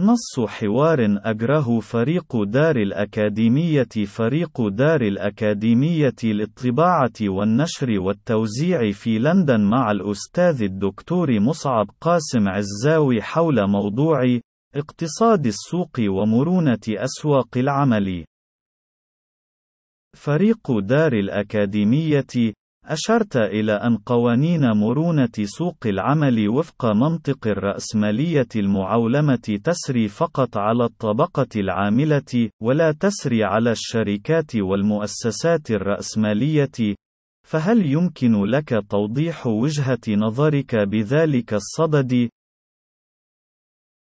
نص حوار أجره فريق دار الأكاديمية فريق دار الأكاديمية للطباعة والنشر والتوزيع في لندن مع الأستاذ الدكتور مصعب قاسم عزاوي حول موضوع اقتصاد السوق ومرونة أسواق العمل. فريق دار الأكاديمية أشرت إلى أن قوانين مرونة سوق العمل وفق منطق الرأسمالية المعولمة تسري فقط على الطبقة العاملة، ولا تسري على الشركات والمؤسسات الرأسمالية. فهل يمكن لك توضيح وجهة نظرك بذلك الصدد؟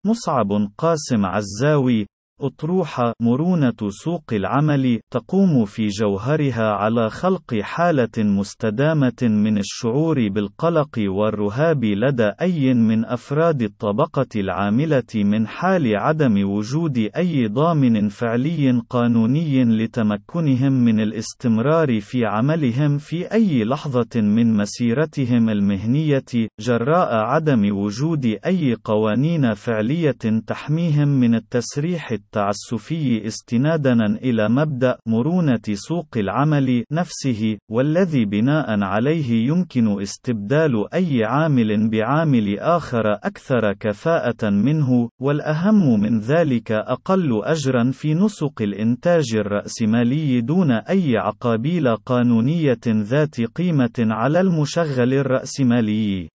مصعب قاسم عزاوي أطروحة مرونة سوق العمل تقوم في جوهرها على خلق حالة مستدامة من الشعور بالقلق والرهاب لدى أي من أفراد الطبقة العاملة من حال عدم وجود أي ضامن فعلي قانوني لتمكنهم من الاستمرار في عملهم في أي لحظة من مسيرتهم المهنية جراء عدم وجود أي قوانين فعلية تحميهم من التسريح التعسفي استنادا إلى مبدأ مرونة سوق العمل نفسه، والذي بناء عليه يمكن استبدال أي عامل بعامل آخر أكثر كفاءة منه، والأهم من ذلك أقل أجرا في نسق الإنتاج الرأسمالي دون أي عقابيل قانونية ذات قيمة على المشغل الرأسمالي.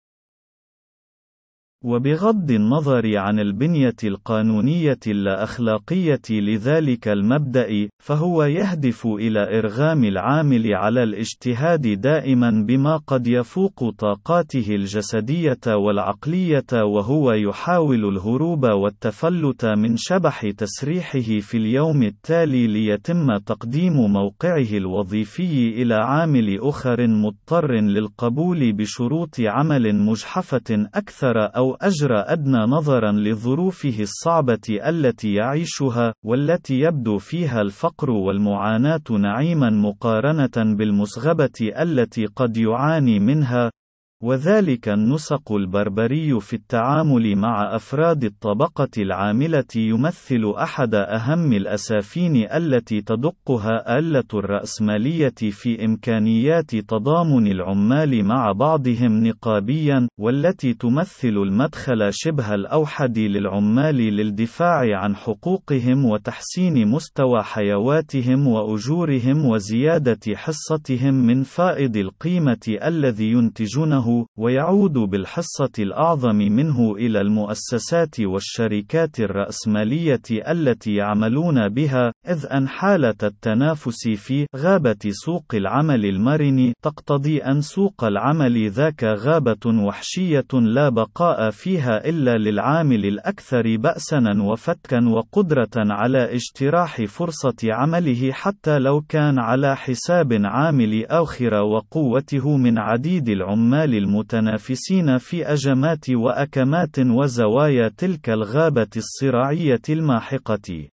وبغض النظر عن البنية القانونية اللا أخلاقية لذلك المبدأ، فهو يهدف إلى إرغام العامل على الاجتهاد دائما بما قد يفوق طاقاته الجسدية والعقلية وهو يحاول الهروب والتفلت من شبح تسريحه في اليوم التالي ليتم تقديم موقعه الوظيفي إلى عامل أخر مضطر للقبول بشروط عمل مجحفة أكثر أو أجرى أدنى نظرا لظروفه الصعبة التي يعيشها، والتي يبدو فيها الفقر والمعاناة نعيما مقارنة بالمسغبة التي قد يعاني منها، وذلك النسق البربري في التعامل مع أفراد الطبقة العاملة يمثل أحد أهم الأسافين التي تدقها آلة الرأسمالية في إمكانيات تضامن العمال مع بعضهم نقابيا، والتي تمثل المدخل شبه الأوحد للعمال للدفاع عن حقوقهم وتحسين مستوى حيواتهم وأجورهم وزيادة حصتهم من فائض القيمة الذي ينتجونه. ويعود بالحصة الأعظم منه إلى المؤسسات والشركات الرأسمالية التي يعملون بها، إذ أن حالة التنافس في غابة سوق العمل المرن تقتضي أن سوق العمل ذاك غابة وحشية لا بقاء فيها إلا للعامل الأكثر بأسًا وفتكًا وقدرة على اجتراح فرصة عمله حتى لو كان على حساب عامل آخر وقوته من عديد العمال المتنافسين في أجمات وأكمات وزوايا تلك الغابة الصراعية الماحقة.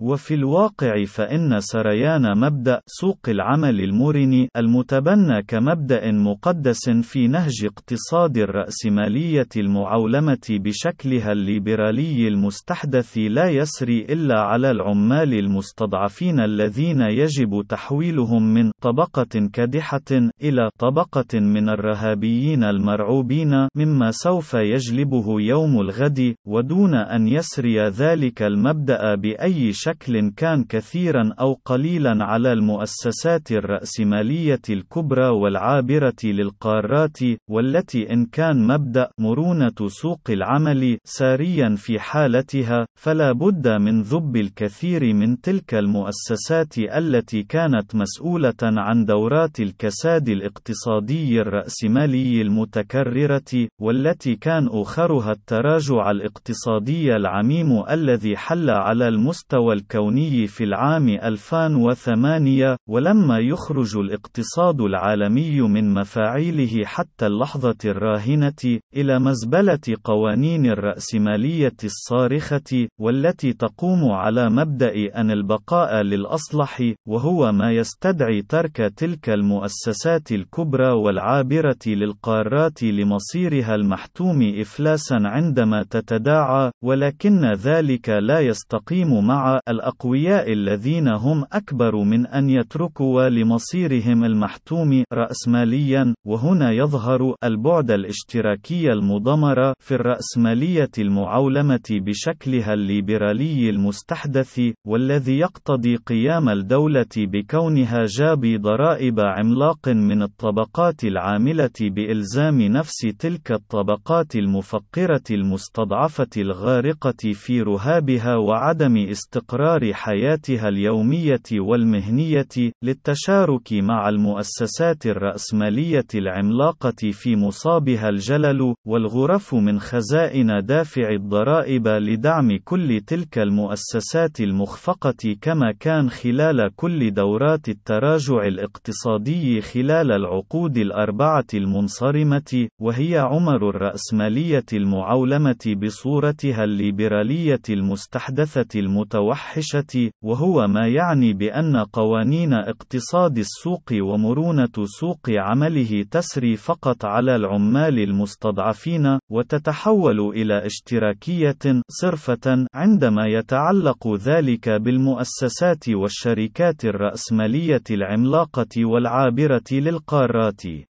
وفي الواقع فإن سريان مبدأ سوق العمل المرن المتبنى كمبدأ مقدس في نهج اقتصاد الرأسمالية المعولمة بشكلها الليبرالي المستحدث لا يسري إلا على العمال المستضعفين الذين يجب تحويلهم من طبقة كادحة إلى طبقة من الرهابيين المرعوبين مما سوف يجلبه يوم الغد ودون أن يسري ذلك المبدأ بأي شكل بشكل كان كثيرا أو قليلا على المؤسسات الرأسمالية الكبرى والعابرة للقارات، والتي إن كان مبدأ مرونة سوق العمل ساريا في حالتها، فلا بد من ذب الكثير من تلك المؤسسات التي كانت مسؤولة عن دورات الكساد الاقتصادي الرأسمالي المتكررة، والتي كان آخرها التراجع الاقتصادي العميم الذي حل على المستوى الكوني في العام 2008 ولما يخرج الاقتصاد العالمي من مفاعيله حتى اللحظة الراهنة إلى مزبلة قوانين الرأسمالية الصارخة والتي تقوم على مبدأ أن البقاء للأصلح وهو ما يستدعي ترك تلك المؤسسات الكبرى والعابرة للقارات لمصيرها المحتوم إفلاسا عندما تتداعى ولكن ذلك لا يستقيم مع الأقوياء الذين هم أكبر من أن يتركوا لمصيرهم المحتوم رأسماليا وهنا يظهر البعد الاشتراكي المضمر في الرأسمالية المعولمة بشكلها الليبرالي المستحدث والذي يقتضي قيام الدولة بكونها جابي ضرائب عملاق من الطبقات العاملة بإلزام نفس تلك الطبقات المفقرة المستضعفة الغارقة في رهابها وعدم استقرار حياتها اليومية والمهنية للتشارك مع المؤسسات الرأسمالية العملاقة في مصابها الجلل والغرف من خزائن دافع الضرائب لدعم كل تلك المؤسسات المخفقة كما كان خلال كل دورات التراجع الاقتصادي خلال العقود الأربعة المنصرمة وهي عمر الرأسمالية المعولمة بصورتها الليبرالية المستحدثة المتوحشة وهو ما يعني بأن قوانين اقتصاد السوق ومرونة سوق عمله تسري فقط على العمال المستضعفين وتتحول إلى اشتراكية صرفة عندما يتعلق ذلك بالمؤسسات والشركات الرأسمالية العملاقة والعابرة للقارات.